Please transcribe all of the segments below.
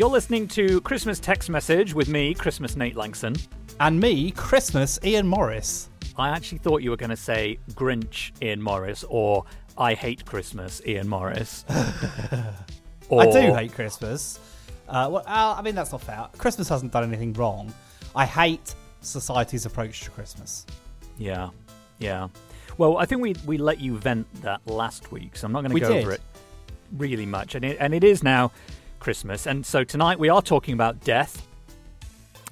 You're listening to Christmas Tech's Message with me, Christmas Nate Lanxon. And me, Christmas Ian Morris. I actually thought you were going to say Grinch Ian Morris or I hate Christmas Ian Morris. Or... I do hate Christmas. Uh, well, uh, I mean, that's not fair. Christmas hasn't done anything wrong. I hate society's approach to Christmas. Yeah, yeah. Well, I think we we let you vent that last week, so I'm not going to go did. over it really much. And it, and it is now Christmas, and so tonight we are talking about death.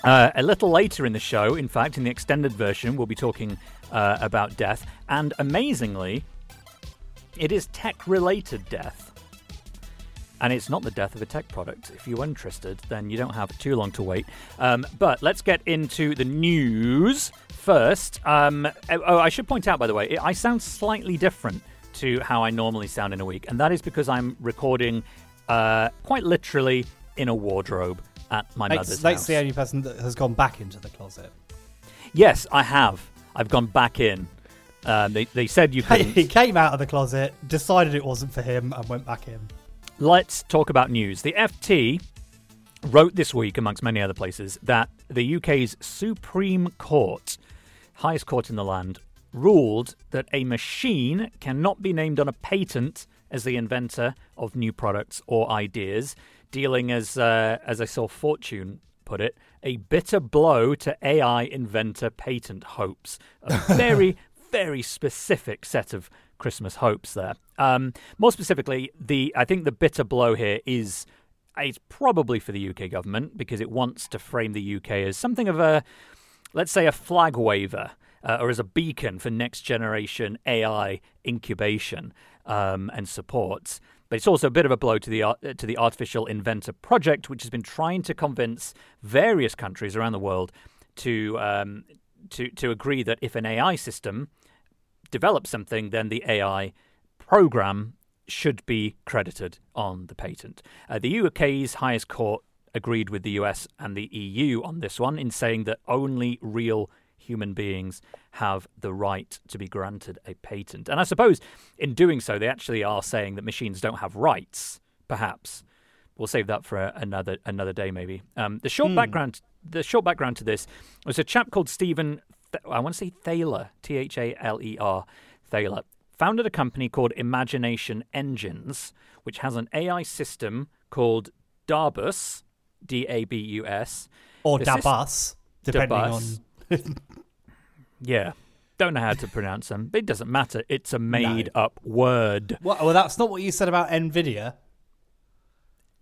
Uh, a little later in the show, in fact, in the extended version, we'll be talking uh, about death, and amazingly, it is tech-related death. And it's not the death of a tech product. If you're interested, then you don't have too long to wait. Um, but let's get into the news first. Um, oh, I should point out, by the way, I sound slightly different to how I normally sound in a week, and that is because I'm recording uh, quite literally in a wardrobe at my Nate's, mother's Nate's house. the only person that has gone back into the closet. Yes, I have. I've gone back in. Um, they, they said you He couldn't. came out of the closet, decided it wasn't for him, and went back in. Let's talk about news. The FT wrote this week, amongst many other places, that the UK's Supreme Court, highest court in the land, ruled that a machine cannot be named on a patent as the inventor of new products or ideas, dealing as uh, as I saw Fortune put it, a bitter blow to AI inventor patent hopes. A very very specific set of Christmas hopes there. Um, more specifically, the I think the bitter blow here is it's probably for the UK government because it wants to frame the UK as something of a let's say a flag waver uh, or as a beacon for next generation AI incubation um, and support. But it's also a bit of a blow to the art- to the artificial inventor project, which has been trying to convince various countries around the world to um, to to agree that if an AI system develops something, then the AI program should be credited on the patent. Uh, the UK's highest court agreed with the US and the EU on this one in saying that only real human beings have the right to be granted a patent. And I suppose in doing so, they actually are saying that machines don't have rights, perhaps. We'll save that for another another day, maybe. Um, the short background, the short background to this was a chap called Stephen. Th- I want to say Thaler, T H A L E R, Thaler, founded a company called Imagination Engines, which has an AI system called Darbus, D A B U S. Or Dabus, depending Dabus. on. Yeah. Don't know how to pronounce them. It doesn't matter. It's a made up word. Well, well, that's not what you said about Nvidia.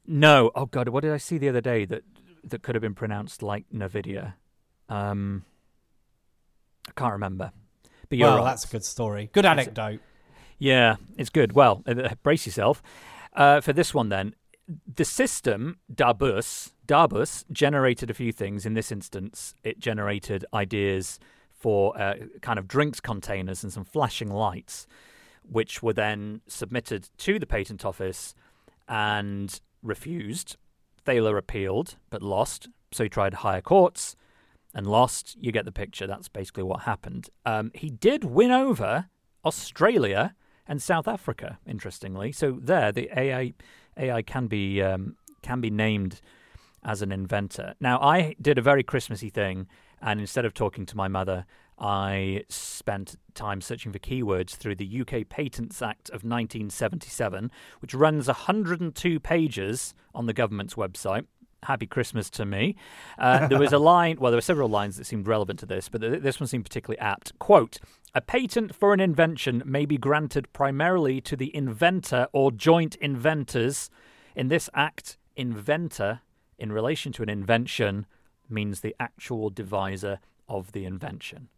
No. Oh god, what did I see the other day that that could have been pronounced like Nvidia? Um I can't remember. But well, right. that's a good story. Good anecdote. Yeah, it's good. Well, uh, brace yourself. Uh, for this one, then, the system Darbus Darbus generated a few things. In this instance, it generated ideas for uh, kind of drinks containers and some flashing lights, which were then submitted to the patent office and refused. Thaler appealed but lost, so he tried higher courts and lost. You get the picture. That's basically what happened. Um, he did win over Australia and South Africa, interestingly. So there, the AI AI can be um, can be named as an inventor. Now, I did a very Christmassy thing, and instead of talking to my mother, I spent time searching for keywords through the UK Patents Act of 1977, which runs 102 pages on the government's website. Happy Christmas to me. Uh, there was a line, well, there were several lines that seemed relevant to this, but th- this one seemed particularly apt. Quote A patent for an invention may be granted primarily to the inventor or joint inventors. In this act, inventor, in relation to an invention, means the actual deviser of the invention.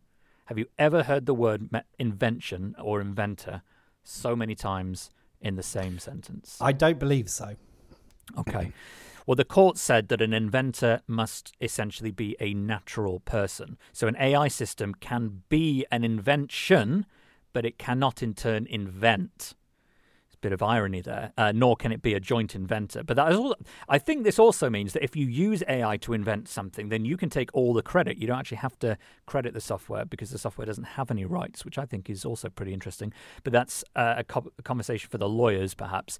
Have you ever heard the word invention or inventor so many times in the same sentence? I don't believe so. Okay. Well, the court said that an inventor must essentially be a natural person. So an AI system can be an invention, but it cannot in turn invent. Bit of irony there. Uh, nor can it be a joint inventor. But that is all. I think this also means that if you use AI to invent something, then you can take all the credit. You don't actually have to credit the software because the software doesn't have any rights, which I think is also pretty interesting. But that's uh, a, co- a conversation for the lawyers, perhaps.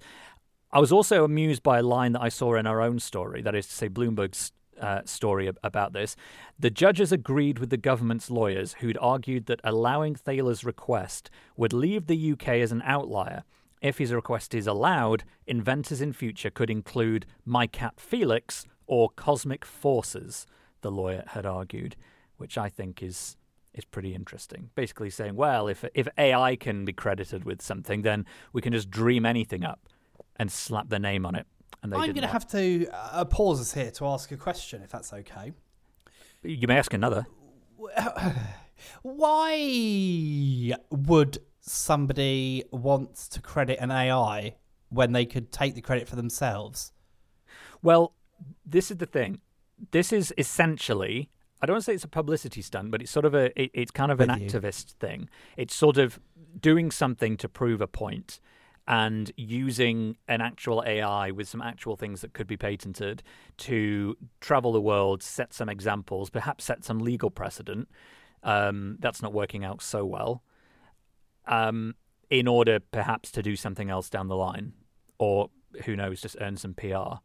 I was also amused by a line that I saw in our own story, that is to say, Bloomberg's uh, story about this. The judges agreed with the government's lawyers who'd argued that allowing Thaler's request would leave the UK as an outlier. If his request is allowed, inventors in future could include My Cat Felix or Cosmic Forces, the lawyer had argued, which I think is is pretty interesting. Basically saying, well, if if AI can be credited with something, then we can just dream anything up and slap their name on it. And I'm going to have to uh, pause us here to ask a question, if that's okay. You may ask another. Why would somebody wants to credit an AI when they could take the credit for themselves? Well, this is the thing. This is essentially I don't want to say it's a publicity stunt, but it's sort of a it, it's kind of With an you. activist thing. It's sort of doing something to prove a point and using an actual AI with some actual things that could be patented to travel the world, set some examples, perhaps set some legal precedent. Um, that's not working out so well. Um, in order perhaps to do something else down the line, or who knows, just earn some PR.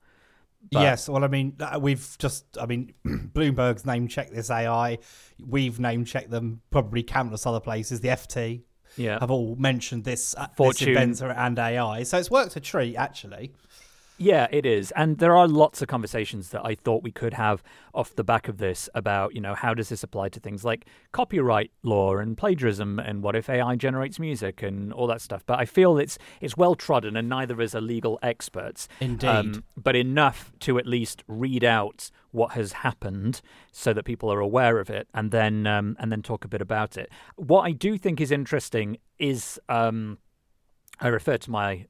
But yes, well, I mean, uh, we've just, I mean, Bloomberg's name checked this AI. We've name checked them probably countless other places. The FT, yeah. have all mentioned this, uh, this inventor and AI. So it's worked a treat, actually. Yeah, it is. And there are lots of conversations that I thought we could have off the back of this about, you know, how does this apply to things like copyright law and plagiarism and what if AI generates music and all that stuff. But I feel it's it's well trodden and neither is a legal experts. Indeed. Um, but enough to at least read out what has happened so that people are aware of it and then um, and then talk a bit about it. What I do think is interesting is um, I refer to my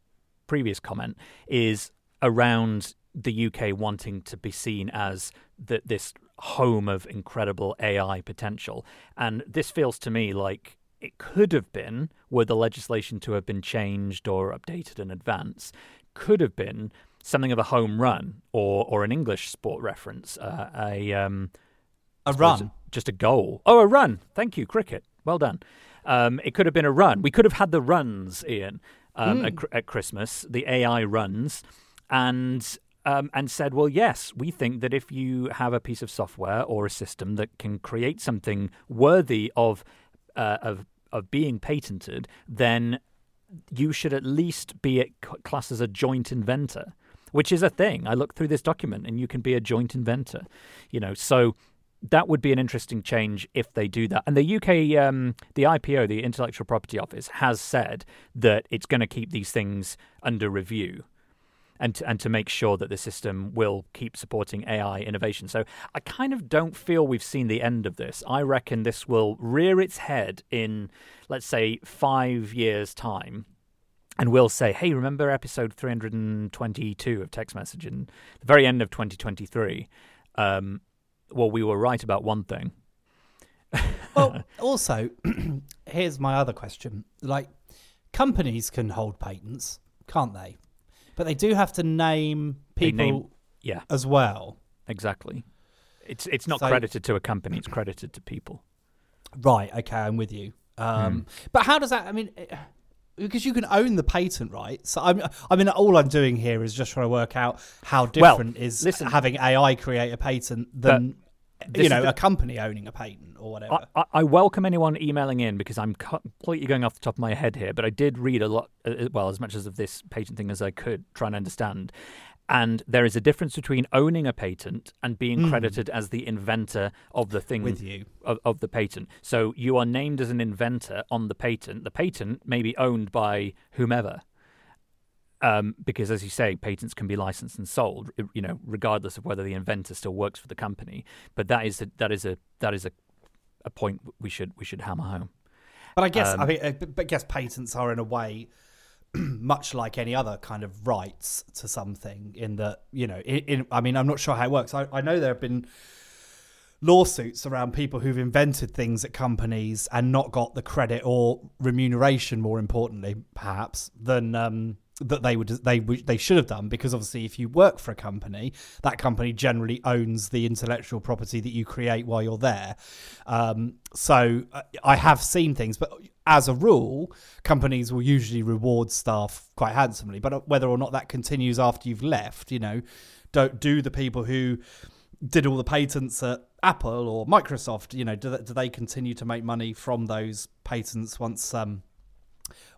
previous comment is around the UK wanting to be seen as the, this home of incredible AI potential. And this feels to me like it could have been, were the legislation to have been changed or updated in advance, could have been something of a home run or or an English sport reference, uh, a um, a run, just a goal. Oh, a run. Thank you, cricket. Well done. Um, it could have been a run. We could have had the runs, Ian, um, mm. at, at Christmas, the AI runs and um, and said, well, yes, we think that if you have a piece of software or a system that can create something worthy of uh, of of being patented, then you should at least be classed as a joint inventor, which is a thing. I looked through this document, and you can be a joint inventor. You know, so that would be an interesting change if they do that. And the UK, um, the IPO, the Intellectual Property Office, has said that it's going to keep these things under review and to, and to make sure that the system will keep supporting AI innovation. So I kind of don't feel we've seen the end of this. I reckon this will rear its head in, let's say, five years' time. And we'll say, hey, remember episode 322 of Tech's Message in the very end of 2023? Um, well, we were right about one thing. well, also, here's my other question. Like, companies can hold patents, can't they? But they do have to name people name, yeah. as well. Exactly. It's it's not so, credited to a company, it's credited to people. Right, okay, I'm with you. Um, hmm. But how does that, I mean, eh, because you can own the patent, right? So I'm, I mean, all I'm doing here is just trying to work out how different well, is listen, having AI create a patent than you know, the, a company owning a patent or whatever. I, I, welcome anyone emailing in because I'm completely going off the top of my head here, but I did read a lot, uh, uh, well, as much as of this patent thing as I could try and understand. And there is a difference between owning a patent and being mm. credited as the inventor of the thing with you of, of the patent. So you are named as an inventor on the patent. The patent may be owned by whomever um, because, as you say, patents can be licensed and sold, you know, regardless of whether the inventor still works for the company. But that is a, that is a that is a, a point we should we should hammer home. But I guess um, I mean, uh, but I guess patents are in a way much like any other kind of rights to something, in that you know, in, in I mean, I'm not sure how it works. I, I know there have been lawsuits around people who've invented things at companies and not got the credit or remuneration, more importantly, perhaps, than um, that they would they they should have done because obviously if you work for a company that company generally owns the intellectual property that you create while you're there. Um, so uh, i have seen things but as a rule companies will usually reward staff quite handsomely. But uh, whether or not that continues after you've left you know don't do the people who did all the patents at Apple or Microsoft, you know, do do they continue to make money from those patents once um,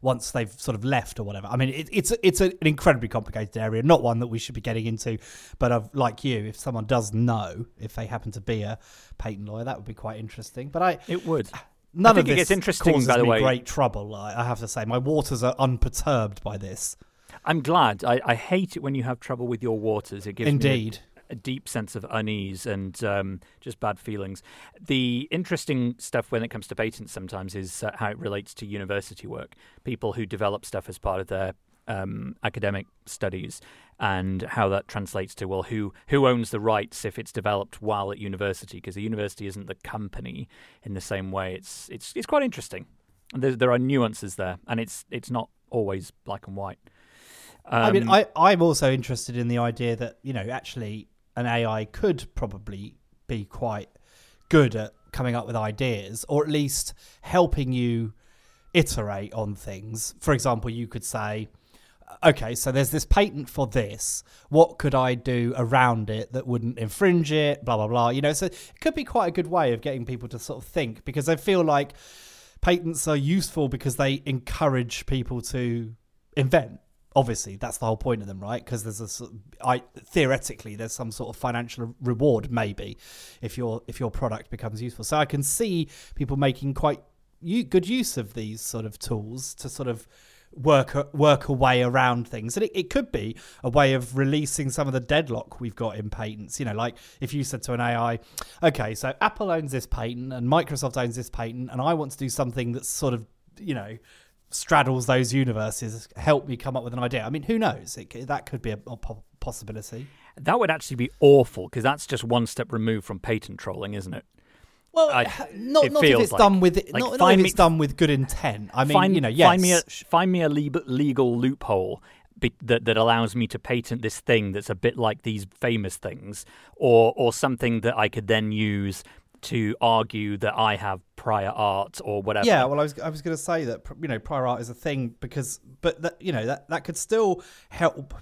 once they've sort of left or whatever? I mean, it, it's it's an incredibly complicated area, not one that we should be getting into. But I've, like you, if someone does know, if they happen to be a patent lawyer, that would be quite interesting. But I, it would. None of this gets interesting, causes by the me way. great trouble. I, I have to say, my waters are unperturbed by this. I'm glad. I, I hate it when you have trouble with your waters. It gives indeed. Me a deep sense of unease and um, just bad feelings. The interesting stuff when it comes to patents sometimes is uh, how it relates to university work. People who develop stuff as part of their um, academic studies and how that translates to well who who owns the rights if it's developed while at university because the university isn't the company in the same way it's it's it's quite interesting there, there are nuances there and it's it's not always black and white um, I mean, um, I, I'm also interested in the idea that, you know, actually an AI could probably be quite good at coming up with ideas or at least helping you iterate on things. For example, you could say, okay, so there's this patent for this. What could I do around it that wouldn't infringe it? Blah, blah, blah. You know, so it could be quite a good way of getting people to sort of think because I feel like patents are useful because they encourage people to invent obviously that's the whole point of them right? Because there's a I, theoretically there's some sort of financial reward maybe if your if your product becomes useful. So i can see people making quite good use of these sort of tools to sort of work work a way around things. And it, it could be a way of releasing some of the deadlock we've got in patents. You know like if you said to an ai okay so apple owns this patent and microsoft owns this patent and i want to do something that's sort of you know straddles those universes help me come up with an idea. I mean, who knows? It, that could be a, a possibility. That would actually be awful because that's just one step removed from patent trolling, isn't it? Well, I, not, not if it's like, done with like not, not if it's me, done with good intent. I mean, find, you know, yes. Find me a, find me a legal loophole be, that that allows me to patent this thing that's a bit like these famous things, or or something that I could then use to argue that I have prior art or whatever. Yeah, well, I was I was going to say that you know prior art is a thing because, but that you know that that could still help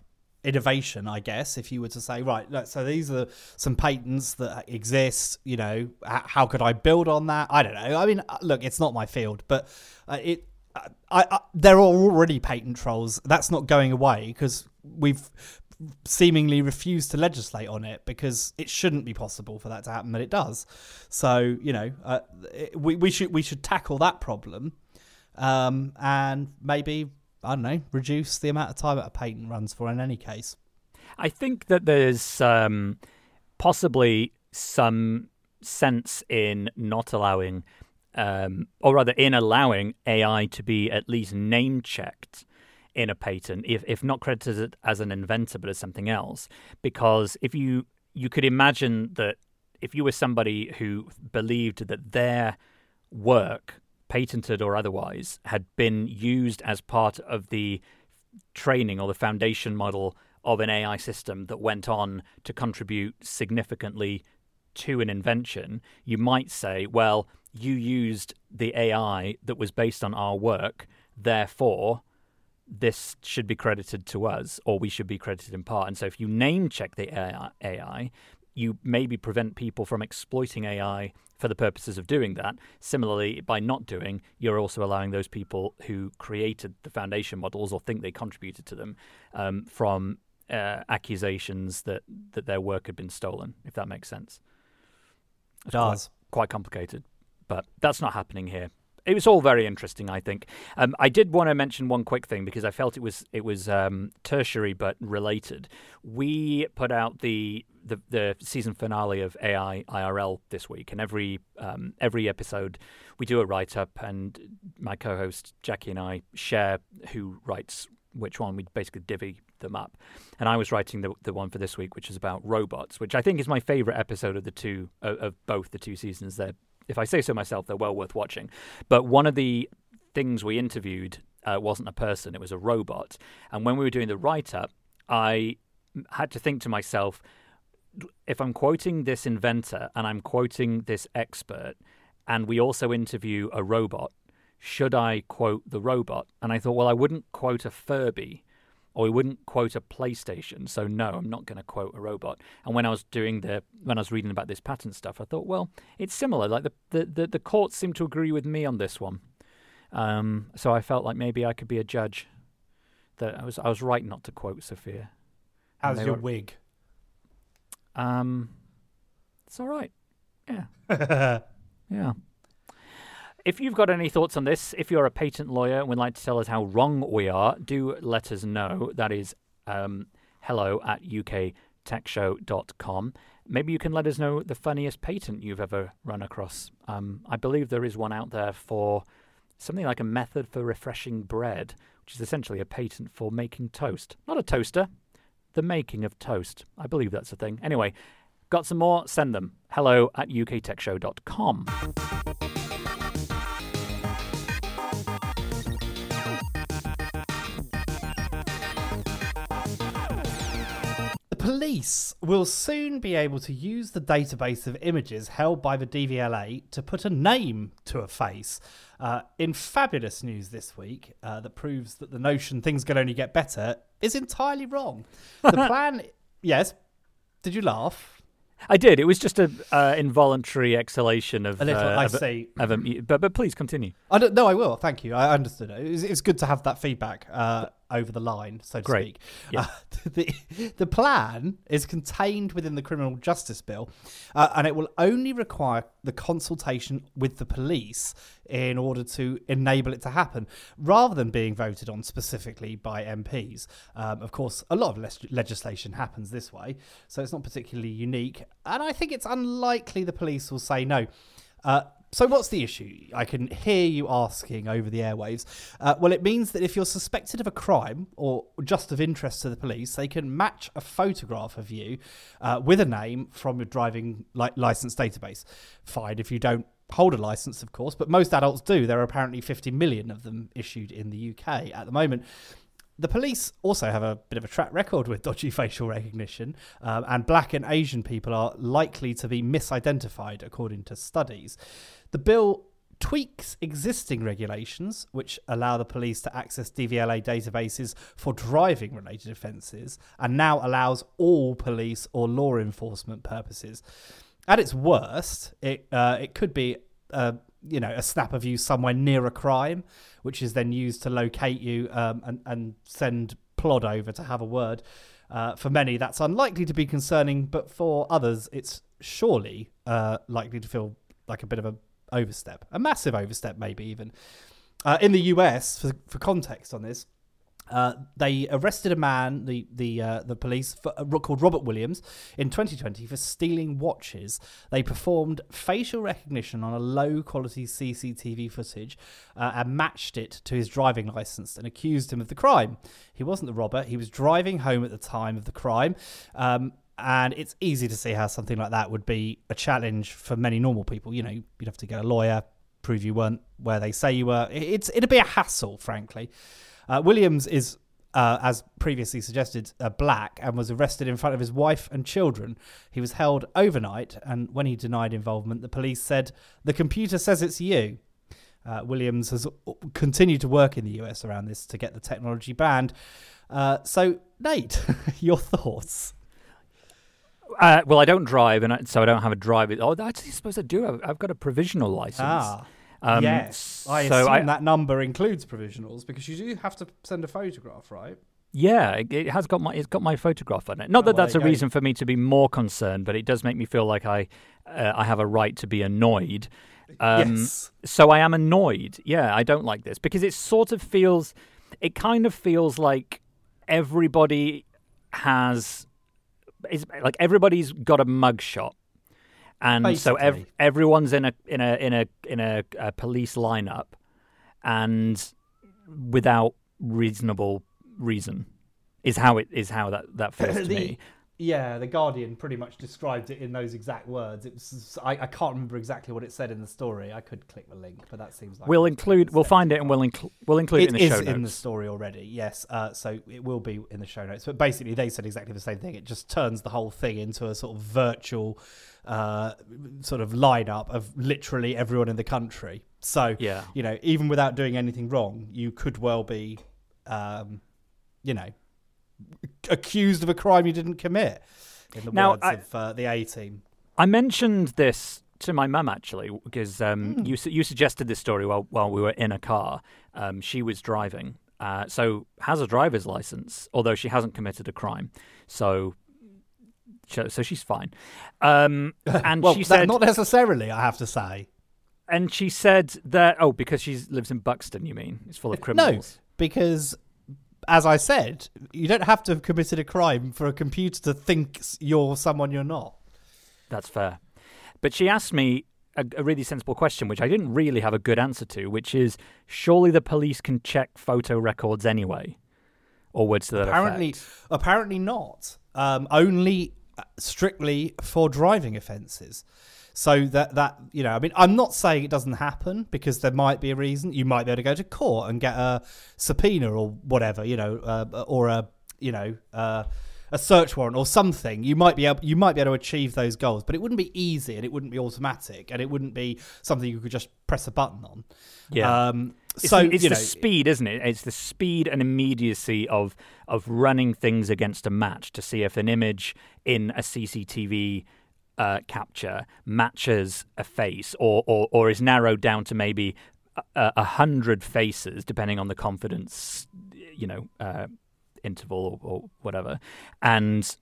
innovation, I guess, if you were to say, right, so these are some patents that exist. You know, how could I build on that? I don't know. I mean, uh, look, it's not my field, but uh, it. I, I, there are already patent trolls. That's not going away because we've seemingly refuse to legislate on it because it shouldn't be possible for that to happen, but it does. So you know, uh, we we should we should tackle that problem, um, and maybe I don't know, reduce the amount of time that a patent runs for. In any case, I think that there's um, possibly some sense in not allowing. Um, or rather, in allowing AI to be at least name checked in a patent, if if not credited as an inventor but as something else. Because if you you could imagine that if you were somebody who believed that their work, patented or otherwise, had been used as part of the training or the foundation model of an AI system that went on to contribute significantly to an invention, you might say, well, you used the AI that was based on our work, therefore this should be credited to us or we should be credited in part. And so if you name check the AI, you maybe prevent people from exploiting AI for the purposes of doing that. Similarly, by not doing, you're also allowing those people who created the foundation models or think they contributed to them um, from uh, accusations that, that their work had been stolen, if that makes sense. It does. Quite, quite complicated, but that's not happening here it was all very interesting. I think um, I did want to mention one quick thing because I felt it was it was um, tertiary but related. We put out the, the, the season finale of AI IRL this week, and every um, every episode we do a write up, and my co-host Jackie and I share who writes which one. We basically divvy them up. And I was writing the the one for this week, which is about robots, which I think is my favorite episode of the two of, both the two seasons. They're, if I say so myself, they're well worth watching. But one of the things we interviewed uh, wasn't a person; it was a robot. And when we were doing the write up, I had to think to myself, if I'm quoting this inventor and I'm quoting this expert, and we also interview a robot, should I quote the robot? And I thought, well, I wouldn't quote a Furby or we wouldn't quote a PlayStation. So no, I'm not going to quote a robot. And when I was doing the when I was reading about this patent stuff, I thought, well, it's similar. Like the the the, the courts seem to agree with me on this one. Um, so I felt like maybe I could be a judge. That I was I was right not to quote Sophia. How's your were, wig? Um, it's all right. Yeah. yeah. If you've got any thoughts on this, if you're a patent lawyer and would like to tell us how wrong we are, do let us know. That is um, hello at uktechshow.com. Maybe you can let us know the funniest patent you've ever run across. Um, I believe there is one out there for something like a method for refreshing bread, which is essentially a patent for making toast. Not a toaster, the making of toast. I believe that's a thing. Anyway, got some more? Send them. Hello at uktechshow.com. police will soon be able to use the database of images held by the DVLA to put a name to a face. Uh, in fabulous news this week uh, that proves that the notion things can only get better is entirely wrong. The plan, yes. Did you laugh? I did. It was just an uh, involuntary exhalation of. A little, uh, I of see. A, of a, but but please continue. I don't, no, I will. Thank you. I understood it. It's, it's good to have that feedback. Uh, over the line, so to Great. speak. Yeah. Uh, the, the plan is contained within the Criminal Justice Bill, uh, and it will only require the consultation with the police in order to enable it to happen, rather than being voted on specifically by MPs. Um, of course, a lot of le- legislation happens this way, so it's not particularly unique, and I think it's unlikely the police will say no. Uh, so, what's the issue? I can hear you asking over the airwaves. Uh, well, it means that if you're suspected of a crime or just of interest to the police, they can match a photograph of you uh, with a name from your driving li- license database. Fine if you don't hold a license, of course, but most adults do. There are apparently 50 million of them issued in the UK at the moment. The police also have a bit of a track record with dodgy facial recognition, um, and black and Asian people are likely to be misidentified, according to studies. The bill tweaks existing regulations, which allow the police to access DVLA databases for driving related offences, and now allows all police or law enforcement purposes. At its worst, it, uh, it could be a, you know, a snap of you somewhere near a crime, which is then used to locate you um, and, and send Plod over to have a word. Uh, for many, that's unlikely to be concerning, but for others, it's surely uh, likely to feel like a bit of a overstep, a massive overstep, maybe even. Uh, in the US, for, for context on this, uh, they arrested a man, the the uh, the police, for, uh, called Robert Williams, in 2020 for stealing watches. They performed facial recognition on a low quality CCTV footage uh, and matched it to his driving license and accused him of the crime. He wasn't the robber; he was driving home at the time of the crime. Um, and it's easy to see how something like that would be a challenge for many normal people. You know, you'd have to get a lawyer, prove you weren't where they say you were. It's it'd be a hassle, frankly. Uh, Williams is, uh, as previously suggested, uh, black and was arrested in front of his wife and children. He was held overnight, and when he denied involvement, the police said the computer says it's you. Uh, Williams has continued to work in the US around this to get the technology banned. Uh, so, Nate, your thoughts? Uh, well, I don't drive, and I, so I don't have a driver. Oh, actually, I suppose I do. I've, I've got a provisional license. Ah. Um, yes, I so assume I, that number includes provisionals because you do have to send a photograph, right? Yeah, it, has got my it's got my photograph on it. Not oh, that well, that's a reason for me to be more concerned, but it does make me feel like I uh, I have a right to be annoyed. Um, yes. So I am annoyed. Yeah, I don't like this because it sort of feels, it kind of feels like everybody has is like everybody's got a mugshot, and Basically. so ev- everyone's in a in a in a in a, a police lineup, and without reasonable reason. Is how it is how that that feels to The- me. Yeah, the Guardian pretty much described it in those exact words. It was I, I can't remember exactly what it said in the story. I could click the link, but that seems like We'll include. We'll find it and we'll include. We'll include it, It in the is show in the story already, yes. Uh, so it will be in the show notes. But basically, they said exactly the same thing. It just turns the whole thing into a sort of virtual uh, sort of lineup of literally everyone in the country. So, Yeah. you know, even without doing anything wrong, you could well be, um, you know, accused of a crime you didn't commit. In the Now, words I- of uh, the A team. I mentioned this to my mum actually because um, Hmm. you su- you suggested this story while while we were in a car. Um, she was driving, uh, so has a driver's license, although she hasn't committed a crime. So. So so she's fine, um, and well, she said, not necessarily, I have to say. and she said that oh, because she lives in Buxton, you mean it's full of criminals. No, because as I said, you don't have to have committed a crime for a computer to think you're someone you're not. That's fair. But she asked me a, a really sensible question, which I didn't really have a good answer to, which is surely the police can check photo records anyway? Or words to that apparently, effect. apparently not. Um, only strictly for driving offences. So that that you know, I mean, I'm not saying it doesn't happen because there might be a reason. You might be able to go to court and get a subpoena or whatever, you know, uh, or a you know. Uh, a search warrant or something, you might be able you might be able to achieve those goals, but it wouldn't be easy and it wouldn't be automatic and it wouldn't be something you could just press a button on. Yeah. Um, It's, so the, it's you the know, speed, isn't it? It's the speed and immediacy of of running things against a match to see if an image in a CCTV uh, capture matches a face, or, or or is narrowed down to maybe a, a hundred faces, depending on the confidence, you know, uh, interval or, or whatever, and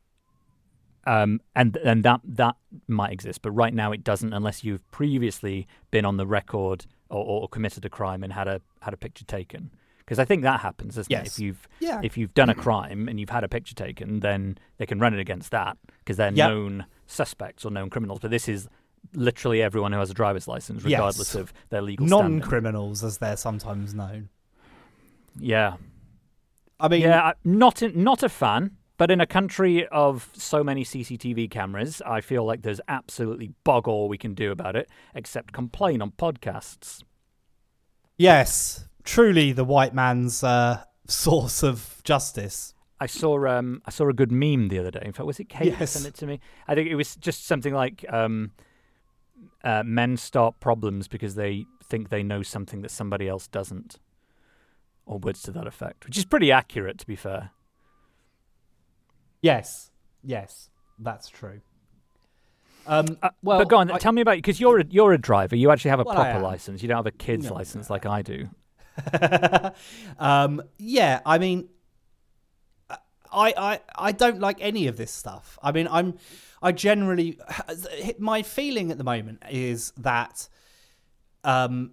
um, and and that that might exist, but right now it doesn't unless you've previously been on the record or, or committed a crime and had a had a picture taken. Because I think that happens, doesn't it? Yes. If you've Yeah. if you've done a crime and you've had a picture taken, then they can run it against that because they're Yep. known suspects or known criminals. But this is literally everyone who has a driver's license, Yes. regardless of their legal non-criminals, as they're sometimes known. Yeah, I mean, yeah, I- not in, not a fan. But in a country of so many CCTV cameras, I feel like there's absolutely bog all we can do about it, except complain on podcasts. yes, truly the white man's uh, source of justice. I saw um I saw a good meme the other day. In fact, was it Kate Yes. sent it to me? I think it was just something like um, uh, men start problems because they think they know something that somebody else doesn't, or words to that effect, which is pretty accurate, to be fair. Yes, yes, that's true. Um, Uh, well, but go on, I- tell me about because you're a, you're a driver. You actually have a Well, proper license. You don't have a kid's No, license like I do. um, yeah, I mean, I, I I don't like any of this stuff. I mean, I'm I generally my feeling at the moment is that um,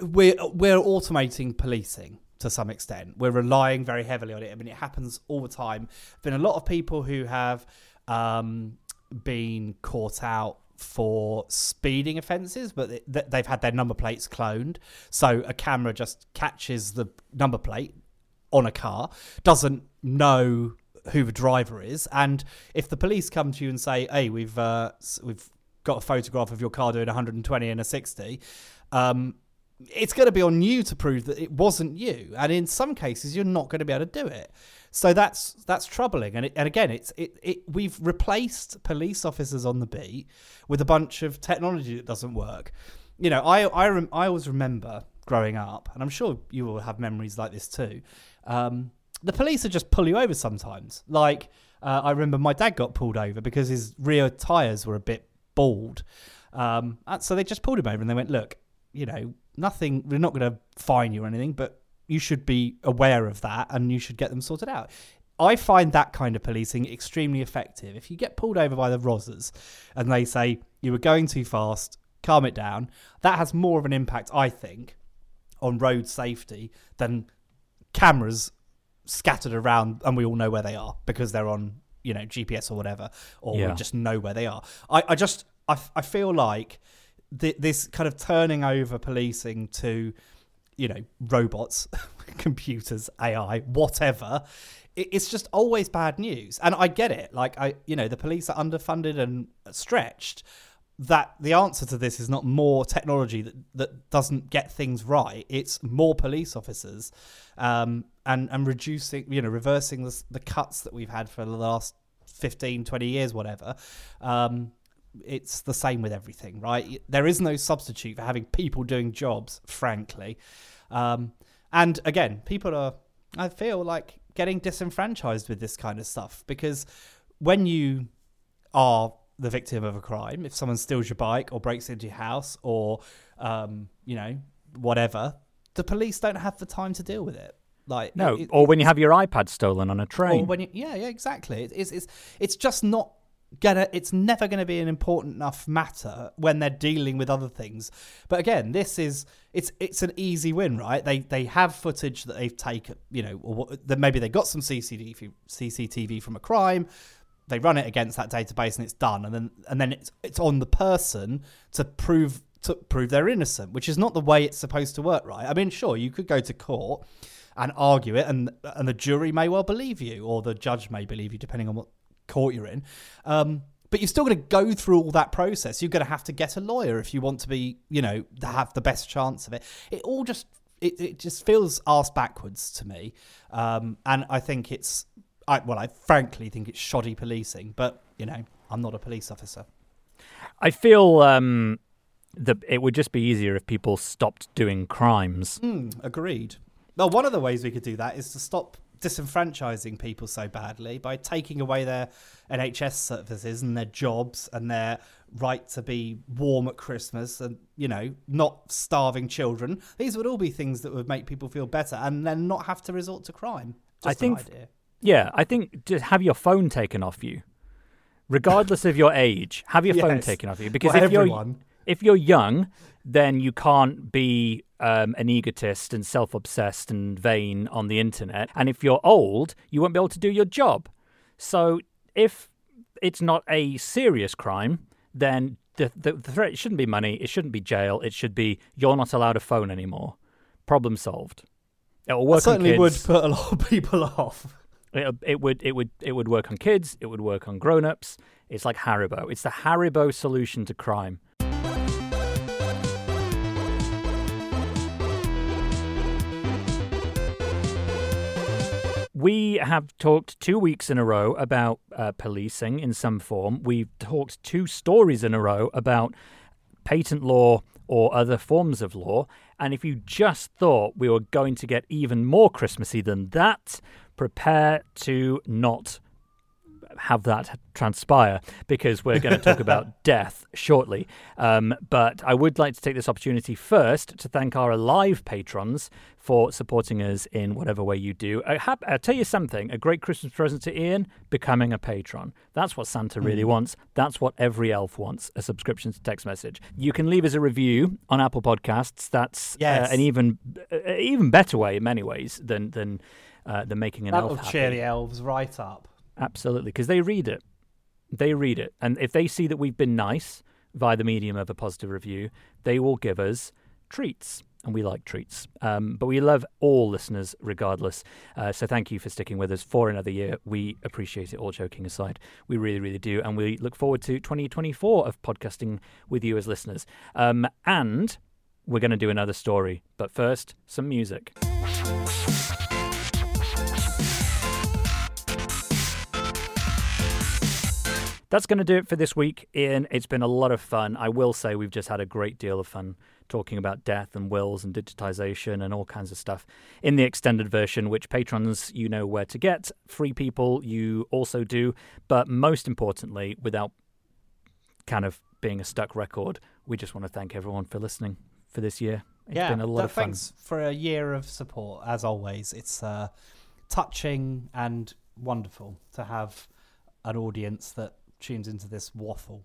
we're we're automating policing to some extent. We're relying very heavily on it. I mean, it happens all the time. Been a lot of people who have um, been caught out for speeding offences, but they, they've had their number plates cloned. So a camera just catches the number plate on a car, doesn't know who the driver is, and if the police come to you and say, "Hey, we've uh, we've got a photograph of your car doing 120 and a 60," um, it's going to be on you to prove that it wasn't you, and in some cases, you're not going to be able to do it. So that's that's troubling, and it, and again, it's it, it we've replaced police officers on the beat with a bunch of technology that doesn't work. You know, I I rem- I always remember growing up, and I'm sure you will have memories like this too. Um, the police would just pull you over sometimes. Like uh, I remember my dad got pulled over because his rear tires were a bit bald, um, so they just pulled him over and they went, "Look, you know, nothing. We're not going to fine you or anything, but you should be aware of that and you should get them sorted out." I find that kind of policing extremely effective. If you get pulled over by the Rozzers and they say you were going too fast, calm it down, that has more of an impact, I think, on road safety than cameras scattered around and we all know where they are because they're on you know GPS or whatever or Yeah. we just know where they are I, I just I, I feel like th- this kind of turning over policing to you know, robots, computers, AI, whatever. It's just always bad news. And I get it. Like, I, you know, the police are underfunded and stretched. That the answer to this is not more technology that, that doesn't get things right. It's more police officers um, and, and reducing, you know, reversing the, the cuts that we've had for the last 15, 20 years, whatever. Um, it's the same with everything, right? There is no substitute for having people doing jobs, frankly. Um, and again, people are, I feel like, getting disenfranchised with this kind of stuff because when you are the victim of a crime, if someone steals your bike or breaks into your house or, um, you know, whatever, the police don't have the time to deal with it. Like no, it, or when you have your iPad stolen on a train. Or when you, yeah, yeah, exactly. it's it's it's just not gonna it's never gonna be an important enough matter when they're dealing with other things. But again, this is it's it's an easy win, right? They they have footage that they've taken, you know, or that maybe they got some CCTV CCTV from a crime. They run it against that database and it's done, and then and then it's it's on the person to prove to prove they're innocent, which is not the way it's supposed to work, right? I mean, sure, you could go to court and argue it, and and the jury may well believe you, or the judge may believe you, depending on what court you're in. Um, but you're still going to go through all that process. You're going to have to get a lawyer if you want to be, you know, to have the best chance of it. It all just it, it just feels ass backwards to me, um, and I think it's, I, well, I frankly think it's shoddy policing. But you know, I'm not a police officer. I feel um, that it would just be easier if people stopped doing crimes. Mm, agreed. Well, one of the ways we could do that is to stop disenfranchising people so badly by taking away their NHS services and their jobs and their right to be warm at Christmas and you know not starving children. These would all be things that would make people feel better and then not have to resort to crime. Just I think, yeah, I think just have your phone taken off you, regardless of your age. Have your yes. phone taken off you because well, if everyone. you're if you're young, then you can't be um, an egotist and self obsessed and vain on the internet. And if you're old, you won't be able to do your job. So if it's not a serious crime, then the, the, the threat shouldn't be money, it shouldn't be jail, it should be you're not allowed a phone anymore. Problem solved. It will work. certainly would put a lot of people off. It, it would it would it would work on kids. It would work on grown ups. It's like Haribo. It's the Haribo solution to crime. We have talked two weeks in a row about uh, policing in some form. We've talked two stories in a row about patent law or other forms of law. And if you just thought we were going to get even more Christmassy than that, prepare to not have that transpire because we're going to talk about death shortly. Um, but I would like to take this opportunity first to thank our live patrons for supporting us in whatever way you do. I have, I'll tell you something a great Christmas present to Ian becoming a patron. That's what Santa really mm. wants. That's what every elf wants a subscription to Tech's Message. You can leave us a review on Apple Podcasts. That's uh, yes. uh, an even, uh, even better way in many ways than, than, uh, than making an That'll elf happy. cheer the elves right up. Absolutely, because they read it. They read it. And if they see that we've been nice via the medium of a positive review, they will give us treats. And we like treats. Um, but we love all listeners regardless. Uh, so thank you for sticking with us for another year. We appreciate it, all joking aside. We really, really do. And we look forward to 2024 of podcasting with you as listeners. Um, and we're going to do another story. But first, some music. That's going to do it for this week, Ian. It's been a lot of fun. I will say we've just had a great deal of fun talking about death and wills and digitization and all kinds of stuff in the extended version, which patrons you know where to get. Free people you also do. But most importantly, without kind of being a stuck record, we just want to thank everyone for listening for this year. It's yeah, been a lot of fun. Thanks for a year of support, as always. It's uh, touching and wonderful to have an audience that tunes into this waffle.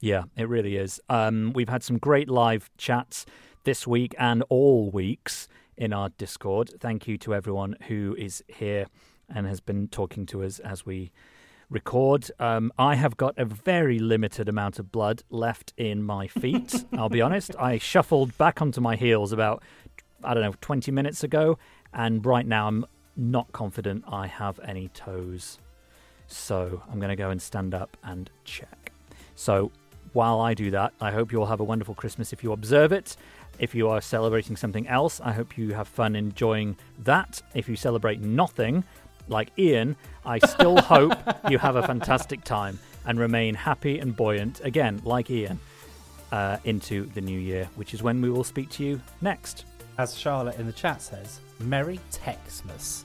Yeah, it really is. Um, we've had some great live chats this week and all weeks in our Discord. Thank you to everyone who is here and has been talking to us as we record. Um, I have got a very limited amount of blood left in my feet. I'll be honest. I shuffled back onto my heels about I don't know, 20 minutes ago. And right now, I'm not confident I have any toes. So I'm going to go and stand up and check. So while I do that, I hope you all have a wonderful Christmas if you observe it. If you are celebrating something else, I hope you have fun enjoying that. If you celebrate nothing, like Ian, I still hope you have a fantastic time and remain happy and buoyant, again, like Ian, uh, into the new year, which is when we will speak to you next. As Charlotte in the chat says, Merry Texmas.